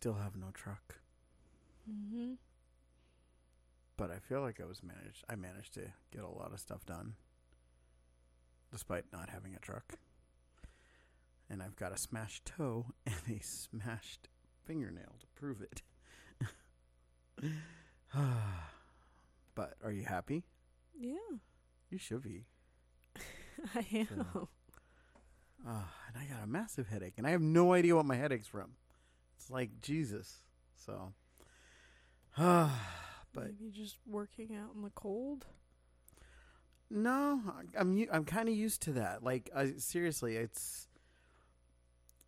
still have no truck, Mm-hmm. but I feel like I was managed. I managed to get a lot of stuff done, despite not having a truck. And I've got a smashed toe and a smashed fingernail to prove it. but are you happy? Yeah, You should be. I am. So- Ah, and I got a massive headache, and I have no idea what my headache's from. It's like Jesus. So, but Maybe just working out in the cold. no, I'm I'm kind of used to that. Like, I seriously, it's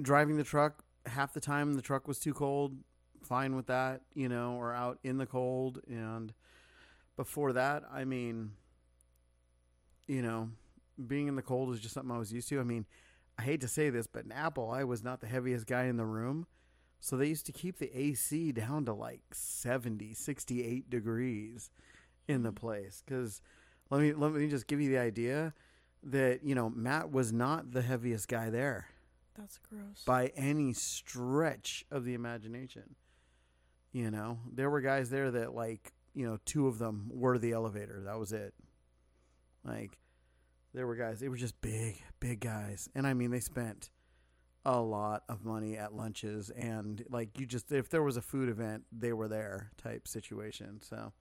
driving the truck. Half the time, the truck was too cold. Fine with that, you know, or out in the cold. And before that, I mean, you know, being in the cold was just something I was used to. I mean, I hate to say this, but in Apple, I was not the heaviest guy in the room. So they used to keep the AC down to like 70, 68 degrees in the mm. place. Because let me, let me just give you the idea that, you know, Matt was not the heaviest guy there That's gross. by any stretch of the imagination. You know, there were guys there that like, you know, two of them were the elevator. That was it. Like there were guys, they were just big, big guys. And I mean, they spent a lot of money at lunches and like you just if there was a food event, they were there type situation. So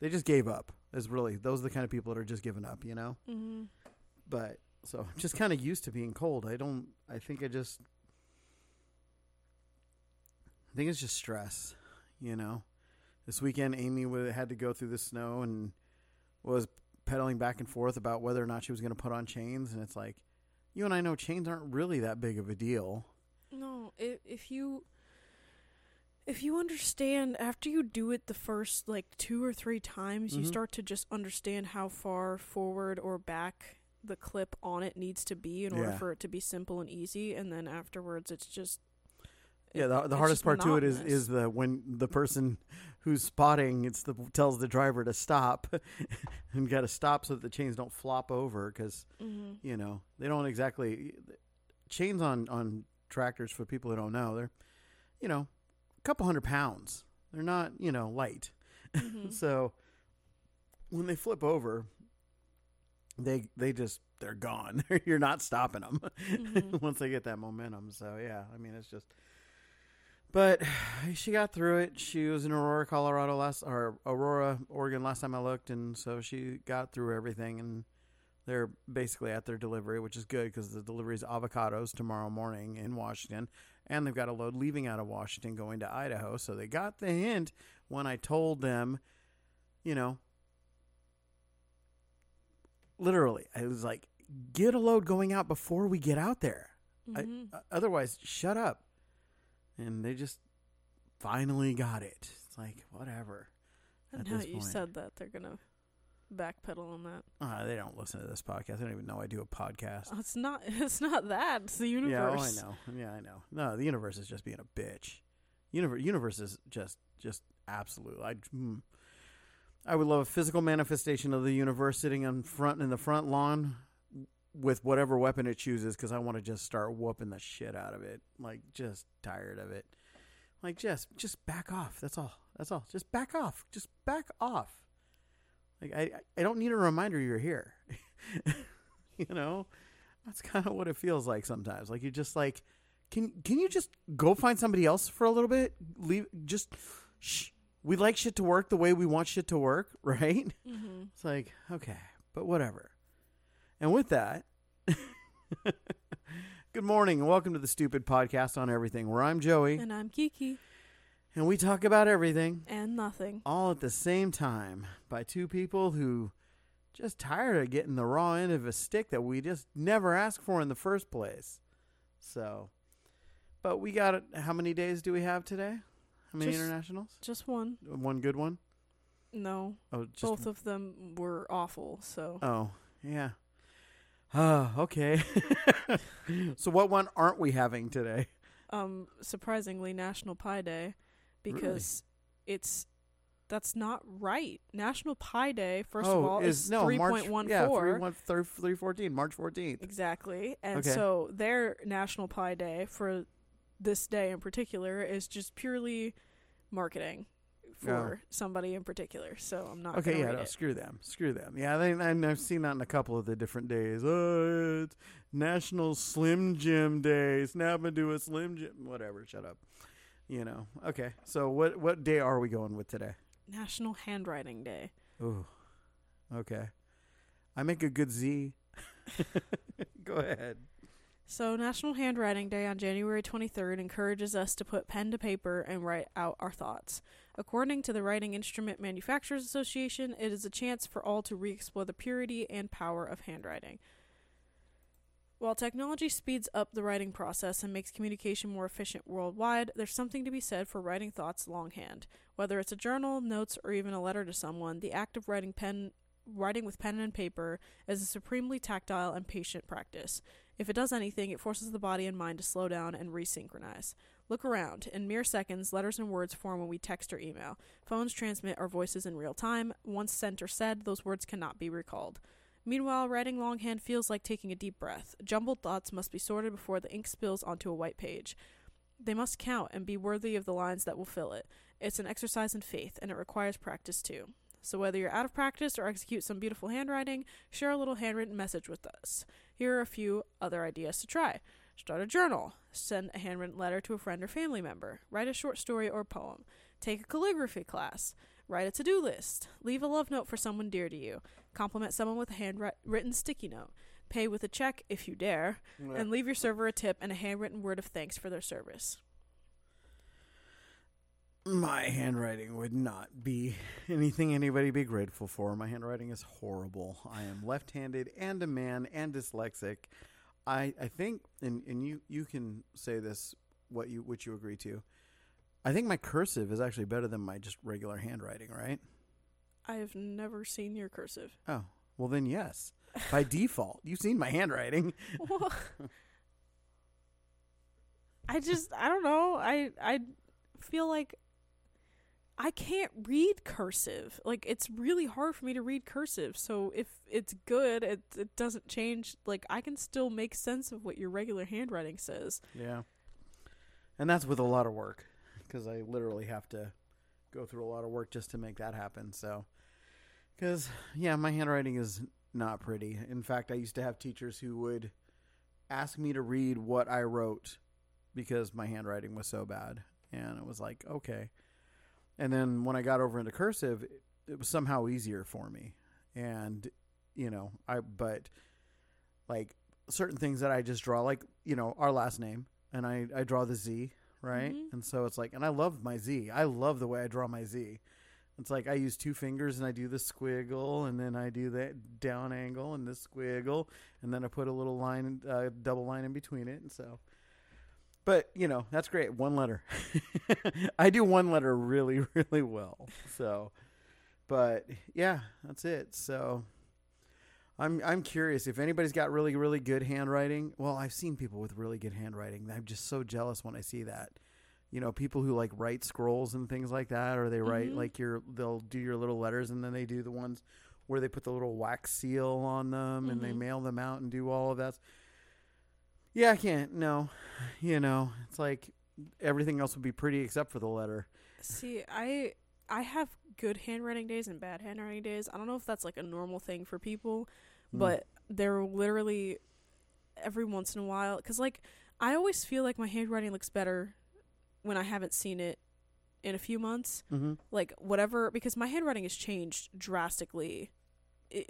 they just gave up. Is really those are the kind of people that are just giving up, you know? mm-hmm. but so I'm just kind of used to being cold. I don't. I think I just. I think it's just stress, you know. This weekend, Amy wa- had to go through the snow and was pedaling back and forth about whether or not she was going to put on chains, and it's like, you and I know chains aren't really that big of a deal. No, if if you if you understand after you do it the first like two or three times, you Mhm. start to just understand how far forward or back the clip on it needs to be in order Yeah. for it to be simple and easy, and then afterwards it's just Yeah, the, the hardest part to it is is the when the person who's spotting it's the tells the driver to stop and got to stop so that the chains don't flop over because Mhm. you know they don't exactly chains on on tractors for people who don't know they're you know a couple hundred pounds they're not you know light Mhm. so when they flip over they they just they're gone you're not stopping them Mhm. once they get that momentum so yeah i mean it's just but she got through it she was in aurora colorado last or aurora oregon last time i looked and so she got through everything and they're basically at their delivery, which is good because the delivery is avocados tomorrow morning in Washington, and they've got a load leaving out of Washington going to Idaho. So they got the hint when I told them, you know, literally, I was like, get a load going out before we get out there. I- Mhm. uh, otherwise, shut up. And they just finally got it. It's like, whatever. and this you point. said that they're gonna backpedal on that. Uh, they don't listen to this podcast. They don't even know I do a podcast. Oh, it's not. It's not that. It's the Yeah, universe. oh, I know. Yeah, I know. No, the universe is just being a bitch. Universe, universe is just, just absolute. I, mm. I would love a physical manifestation of the universe sitting in front in the front lawn with whatever weapon it chooses, because I want to just start whooping the shit out of it. Like, just tired of it. Like, just, just back off. That's all. That's all. Just back off. Just back off. Like, I, I don't need a reminder you're here. you know, that's kind of what it feels like sometimes. Like you just like, can can you just go find somebody else for a little bit? Leave just. Shh. We like shit to work the way we want shit to work, right? Mm-hmm. It's like okay, but whatever. And with that, good morning and welcome to the Stupid Podcast on Everything, where I'm Joey And I'm Kiki, and we talk about everything and nothing. all at the same time by two people who just tired of getting the raw end of a stick that we just never asked for in the first place. So, but we got it. How many days do we have today? How many Just- internationals? Just one. One good one. No, Oh, just both of them were awful. So Oh, yeah. Oh, okay. so, what one aren't we having today? um surprisingly National Pie Day because it's that's not right. National Pie Day, first oh, of all, is, no three March? point one Yeah, three one thir- three fourteen, March fourteenth. Exactly. And Okay. so their National Pie Day for this day in particular is just purely marketing for somebody in particular. So I'm not Okay, yeah, no, screw them, screw them. Yeah, they, and I've seen that in a couple of the different days. Oh, it's National Slim Jim Day. Snap into a Slim Jim. Whatever. Shut up. You know. Okay. So what what day are we going with today? National Handwriting Day. Ooh. Okay. I make a good Z. Go ahead. So, National Handwriting Day on January 23rd encourages us to put pen to paper and write out our thoughts. According to the Writing Instrument Manufacturers Association, it is a chance for all to re explore the purity and power of handwriting. While technology speeds up the writing process and makes communication more efficient worldwide, there's something to be said for writing thoughts longhand. Whether it's a journal, notes, or even a letter to someone, the act of writing pen writing with pen and paper is a supremely tactile and patient practice. If it does anything, it forces the body and mind to slow down and resynchronize. Look around. In mere seconds, letters and words form when we text or email. Phones transmit our voices in real time. Once sent or said, those words cannot be recalled. Meanwhile, writing longhand feels like taking a deep breath. Jumbled thoughts must be sorted before the ink spills onto a white page. They must count and be worthy of the lines that will fill it. It's an exercise in faith, and it requires practice too. So, whether you're out of practice or execute some beautiful handwriting, share a little handwritten message with us. Here are a few other ideas to try. Start a journal. Send a handwritten letter to a friend or family member. Write a short story or poem. Take a calligraphy class. Write a to do list. Leave a love note for someone dear to you. Compliment someone with a handwritten sticky note. Pay with a check if you dare. And leave your server a tip and a handwritten word of thanks for their service. My handwriting would not be anything anybody be grateful for. My handwriting is horrible. I am left-handed and a man and dyslexic. I I think and and you you can say this what you which you agree to. I think my cursive is actually better than my just regular handwriting, right? I have never seen your cursive. Oh, well then yes. By default, you've seen my handwriting. Well, I just I don't know. I I feel like I can't read cursive. Like it's really hard for me to read cursive. So if it's good, it it doesn't change. Like I can still make sense of what your regular handwriting says. Yeah. And that's with a lot of work because I literally have to go through a lot of work just to make that happen. So, because, yeah, my handwriting is not pretty. In fact, I used to have teachers who would ask me to read what I wrote because my handwriting was so bad. And it was like, okay. And then when I got over into cursive, it, it was somehow easier for me. And, you know, I, but like certain things that I just draw, like, you know, our last name, and I, I draw the Z, right? Mhm. And so it's like, and I love my Z. I love the way I draw my Z. It's like I use two fingers and I do the squiggle, and then I do that down angle and the squiggle, and then I put a little line, uh, double line in between it, and so. But you know that's great. One letter. I do one letter really, really well. So, but yeah, that's it. So, I'm I'm curious if anybody's got really really good handwriting. Well, I've seen people with really good handwriting. I'm just so jealous when I see that. You know, people who like write scrolls and things like that, or they write Mhm. like your they'll do your little letters and then they do the ones where they put the little wax seal on them and they Mhm. mail them out and do all of that. Yeah, I can't. No, you know, it's like everything else would be pretty except for the letter. See, I I have good handwriting days and bad handwriting days. I don't know if that's like a normal thing for people, Mm. but they're literally every once in a while because like I always feel like my handwriting looks better when I haven't seen it in a few months. Mm-hmm. Like whatever because my handwriting has changed drastically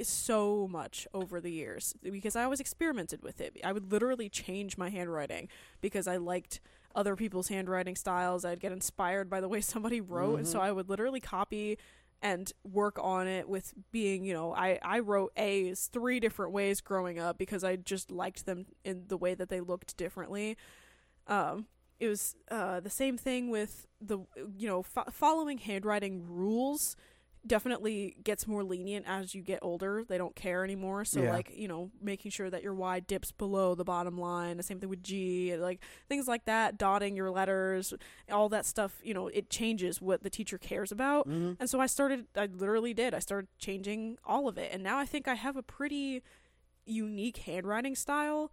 so much over the years because I always experimented with it. I would literally change my handwriting because I liked other people's handwriting styles. I'd get inspired by the way somebody wrote, and so Mhm. I would literally copy and work on it with being, you know, I I wrote A's three different ways growing up because I just liked them in the way that they looked differently. Um it was uh, the same thing with the you know fo- following handwriting rules definitely gets more lenient as you get older they don't care anymore so Yeah. like you know making sure that your y dips below the bottom line the same thing with g like things like that dotting your letters all that stuff you know it changes what the teacher cares about Mm-hmm. and so I started, I literally did. I started changing all of it. And now I think I have a pretty unique handwriting style.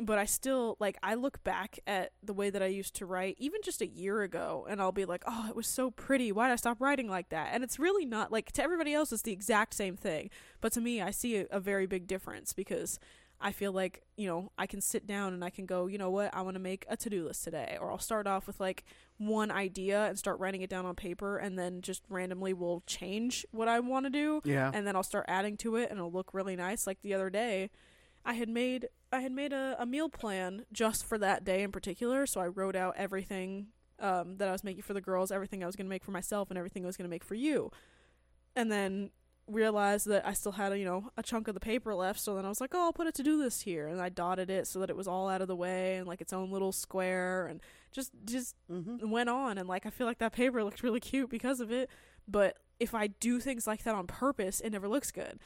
But I still like I look back at the way that I used to write even just a year ago and I'll be like, "Oh, it was so pretty. Why did I stop writing like that?" And it's really not like to everybody else it's the exact same thing, but to me I see a, a very big difference because I feel like, you know, I can sit down and I can go, you know what, I want to make a to do list today. Or I'll start off with like one idea and start writing it down on paper and then just randomly will change what I want to do. Yeah. And then I'll start adding to it and it'll look really nice. Like the other day, I had made I had made a, a meal plan just for that day in particular. So I wrote out everything um, that I was making for the girls, everything I was going to make for myself, and everything I was going to make for you. And then realized that I still had, you know, a chunk of the paper left. So then I was like, oh, I'll put a to do list here, and I dotted it so that it was all out of the way and like its own little square, and just just mm-hmm. went on. And like I feel like that paper looked really cute because of it. But if I do things like that on purpose, it never looks good.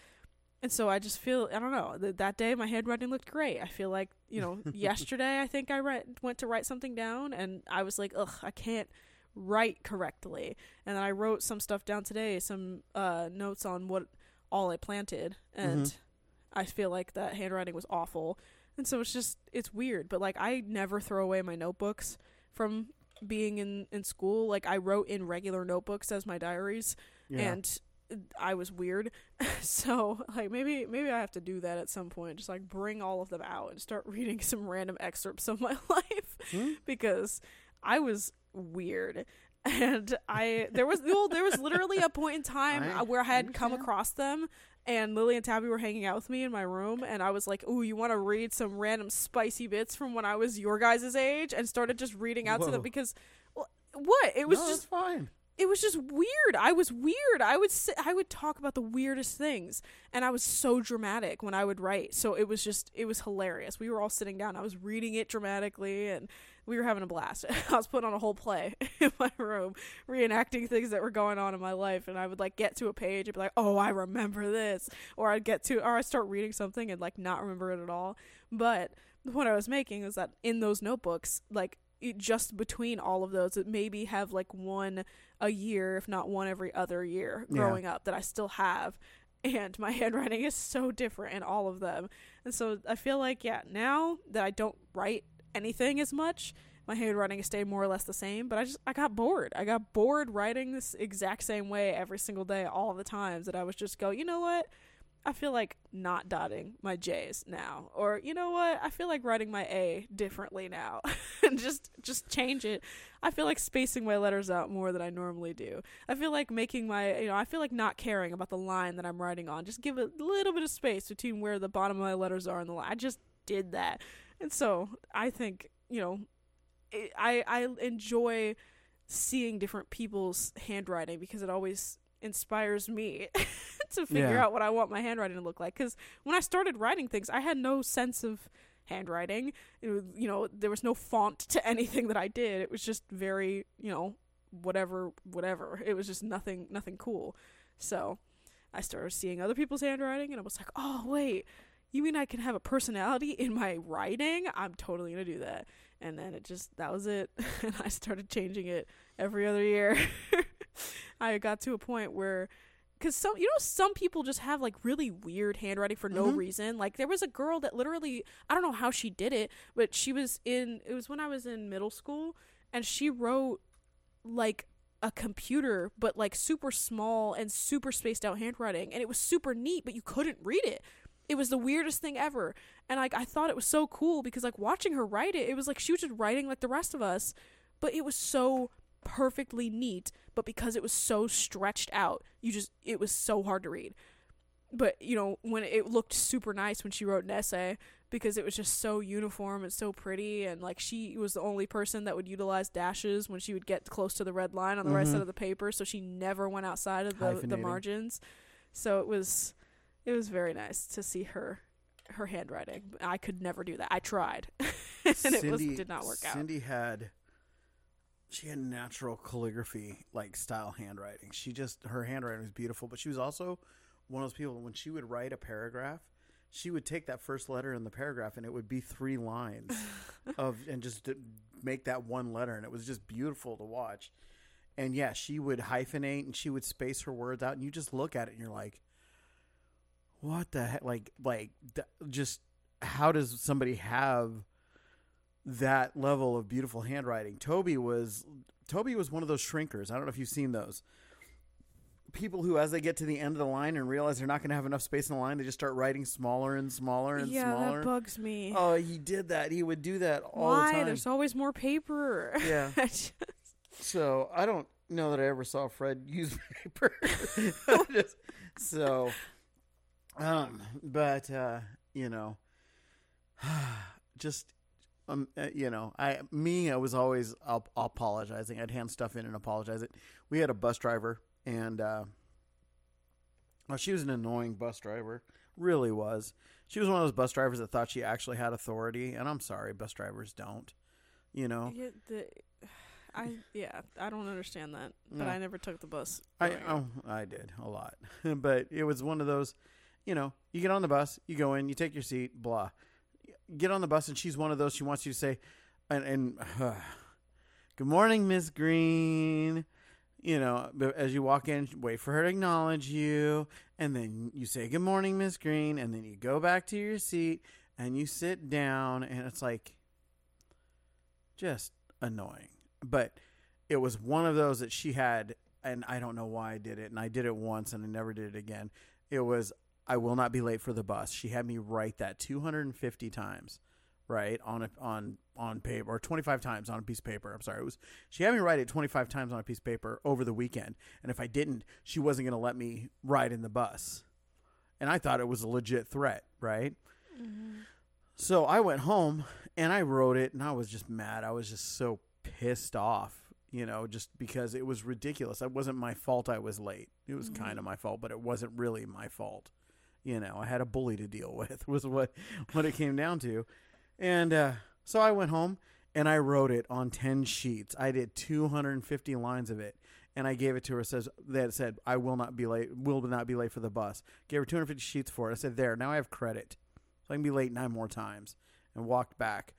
And so I just feel I don't know that that day my handwriting looked great. I feel like you know yesterday I think I write, went to write something down and I was like ugh I can't write correctly. And then I wrote some stuff down today, some uh, notes on what all I planted, and Mhm. I feel like that handwriting was awful. And so it's just it's weird, but like I never throw away my notebooks from being in in school. Like I wrote in regular notebooks as my diaries, Yeah. and I was weird. so like maybe maybe I have to do that at some point. Just like bring all of them out and start reading some random excerpts of my life Hmm? because I was weird. And I there was well, there was literally a point in time I where I had come across them and Lily and Tabby were hanging out with me in my room and I was like, "Ooh, you want to read some random spicy bits from when I was your guys' age?" and started just reading out to them because well, what? It was No, just fine. It was just weird. I was weird. I would sit, I would talk about the weirdest things, and I was so dramatic when I would write. So it was just it was hilarious. We were all sitting down. I was reading it dramatically, and we were having a blast. I was putting on a whole play in my room, reenacting things that were going on in my life. And I would like get to a page and be like, "Oh, I remember this," or I'd get to, or I'd start reading something and like not remember it at all. But what I was making is that in those notebooks, like just between all of those, it maybe have like one a year, if not one every other year Yeah. growing up that I still have. And my handwriting is so different in all of them. And so I feel like, yeah, now that I don't write anything as much, my handwriting has stayed more or less the same. But I just, I got bored. I got bored writing this exact same way every single day, all the times that I was just go, you know what? I feel like not dotting my J's now, or you know what? I feel like writing my A differently now, and just just change it. I feel like spacing my letters out more than I normally do. I feel like making my you know I feel like not caring about the line that I'm writing on. Just give a little bit of space between where the bottom of my letters are and the line. I just did that, and so I think you know it, I I enjoy seeing different people's handwriting because it always inspires me to figure Yeah. out what I want my handwriting to look like. Because when I started writing things, I had no sense of handwriting. It was, you know, there was no font to anything that I did. It was just very, you know, whatever, whatever. It was just nothing, nothing cool. So I started seeing other people's handwriting, and I was like, oh wait. You mean I can have a personality in my writing? I'm totally gonna do that. And then it just that was it. and I started changing it every other year. I got to a point where because some you know some people just have like really weird handwriting for no Mhm. reason. Like there was a girl that literally i don't know how she did it but she was in it was when i was in middle school and she wrote like a computer but like super small and super spaced out handwriting and it was super neat but you couldn't read it. It was the weirdest thing ever. And like i thought it was so cool because like watching her write it it was like she was just writing like the rest of us but it was so perfectly neat but because it was so stretched out you just it was so hard to read. But you know when it looked super nice when she wrote an essay because it was just so uniform and so pretty and like she was the only person that would utilize dashes when she would get close to the red line on the right Mhm. side of the paper so she never went outside of the, the margins. So it was it was very nice to see her her handwriting. I could never do that. I tried. And it was did not work out. Cindy had she had natural calligraphy like style handwriting. She just her handwriting was beautiful, but she was also one of those people when she would write a paragraph, she would take that first letter in the paragraph and it would be three lines of and just to make that one letter and it was just beautiful to watch. And yeah, she would hyphenate and she would space her words out and you just look at it and you're like what the heck like like just how does somebody have that level of beautiful handwriting? Toby was Toby was one of those shrinkers. I don't know if you've seen those people who, as they get to the end of the line and realize they're not going to have enough space in the line, they just start writing smaller and smaller and yeah, smaller. that bugs me. Oh, he did that. He would do that all Why? the time. There's always more paper. Yeah. Just- So I don't know that I ever saw Fred use paper. Just- so, um, but uh, you know, just um, uh, you know, I me, I was always up, apologizing. I'd hand stuff in and apologize. It. We had a bus driver, and uh, well, she was an annoying bus driver. Really was. She was one of those bus drivers that thought she actually had authority, and I'm sorry, bus drivers don't. You know, Yeah, the, I yeah, I don't understand that, but No. I never took the bus. I up. oh I did a lot, but it was one of those, you know, you get on the bus, you go in, you take your seat, blah. Get on the bus, and she's one of those. She wants you to say, and, and uh, good morning, Miss Green. You know, as you walk in, wait for her to acknowledge you, and then you say good morning, Miss Green, and then you go back to your seat and you sit down, and it's like just annoying. But it was one of those that she had and I don't know why I did it, and I did it once and I never did it again. It was I will not be late for the bus. She had me write that 250 times, right on a, on on paper or 25 times on a piece of paper. I'm sorry, it was she had me write it 25 times on a piece of paper over the weekend, and if I didn't, she wasn't going to let me ride in the bus, and I thought it was a legit threat, right? So I went home and I wrote it, and I was just mad. I was just so pissed off, you know, just because it was ridiculous. It wasn't my fault I was late. It was Mhm. kind of my fault, but it wasn't really my fault. You know, I had a bully to deal with. Was what what it came down to, and uh, so I went home and I wrote it on ten sheets. I did two hundred and fifty lines of it. And I gave it to her. Says that said, "I will not be late. Will not be late for the bus." Gave her 250 sheets for it. I said, "There, now I have credit, so I can be late nine more times." And walked back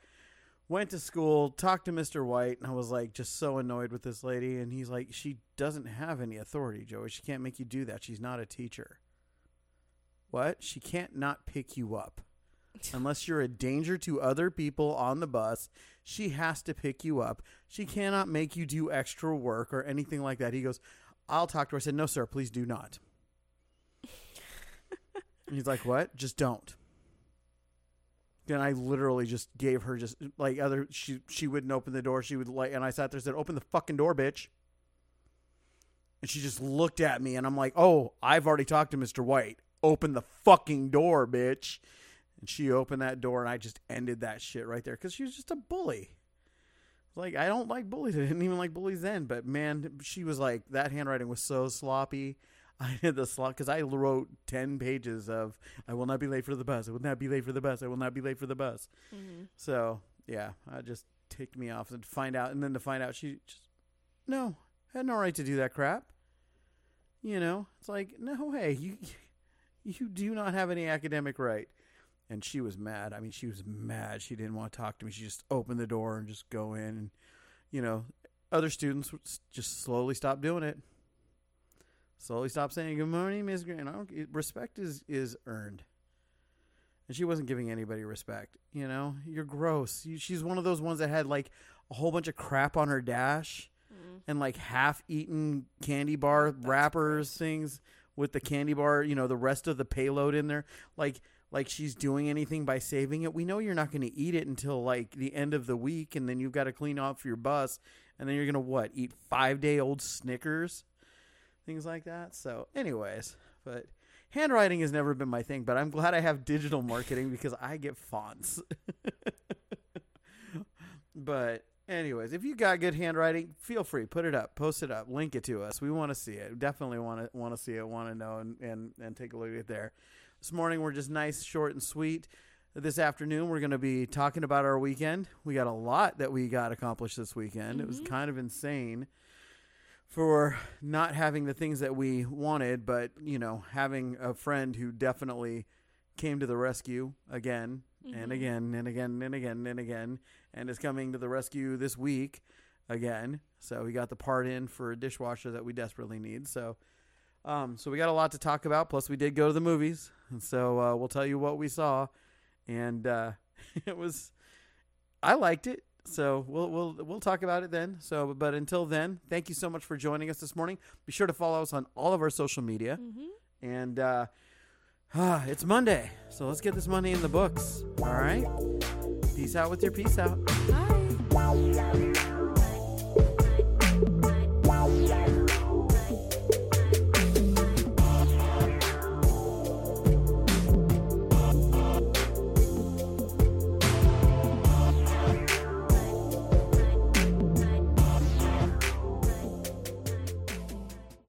went to school, talked to Mr. White, and I was like just so annoyed with this lady. And he's like, she doesn't have any authority, Joey. She can't make you do that. She's not a teacher. What? She can't not pick you up. Unless you're a danger to other people on the bus, she has to pick you up. She cannot make you do extra work or anything like that. He goes, I'll talk to her. I said, No, sir, please do not. And he's like, What? Just don't. Then I literally just gave her just like other she she wouldn't open the door. She would like and I sat there and said, Open the fucking door, bitch. And she just looked at me and I'm like, Oh, I've already talked to Mr. White. Open the fucking door, bitch. And she opened that door and I just ended that shit right there because she was just a bully. Like I don't like bullies. I didn't even like bullies then, but man, she was like that handwriting was so sloppy. I did the slot because I wrote ten pages of "I will not be late for the bus. I will not be late for the bus. I will not be late for the bus." Mhm. So yeah, I just ticked me off and to find out, and then to find out she just no had no right to do that crap. You know, it's like no way you you do not have any academic right. And she was mad. I mean, she was mad. She didn't want to talk to me. She just opened the door and just go in, and you know, other students just slowly stop doing it. Slowly stop saying good morning, Miss Green. I don't, respect is is earned. And she wasn't giving anybody respect. You know, you're gross. You, she's one of those ones that had like a whole bunch of crap on her dash Mhm. and like half-eaten candy bar That's wrappers gross. things with the candy bar. You know, the rest of the payload in there. Like like she's doing anything by saving it. We know you're not going to eat it until like the end of the week, and then you've got to clean off your bus, and then you're going to what eat five day old Snickers, things like that. So, anyways, but handwriting has never been my thing. But I'm glad I have digital marketing because I get fonts. but anyways, if you got good handwriting, feel free put it up, post it up, link it to us. We want to see it. Definitely want to want to see it, want to know, and, and and take a look at it there. This morning we're just nice, short, and sweet. This afternoon we're going to be talking about our weekend. We got a lot that we got accomplished this weekend. It was Mhm. kind of insane for not having the things that we wanted, but you know, having a friend who definitely came to the rescue again and Mhm. again and again and again and again and is coming to the rescue this week again. So we got the part in for a dishwasher that we desperately need. So um so we got a lot to talk about plus we did go to the movies. And so uh, we'll tell you what we saw and uh, it was I liked it. So we'll we'll we'll talk about it then. So, but until then, thank you so much for joining us this morning. Be sure to follow us on all of our social media, Mm-hmm. and uh, ah, it's Monday, so let's get this money in the books. All right, peace out with your peace out. Bye.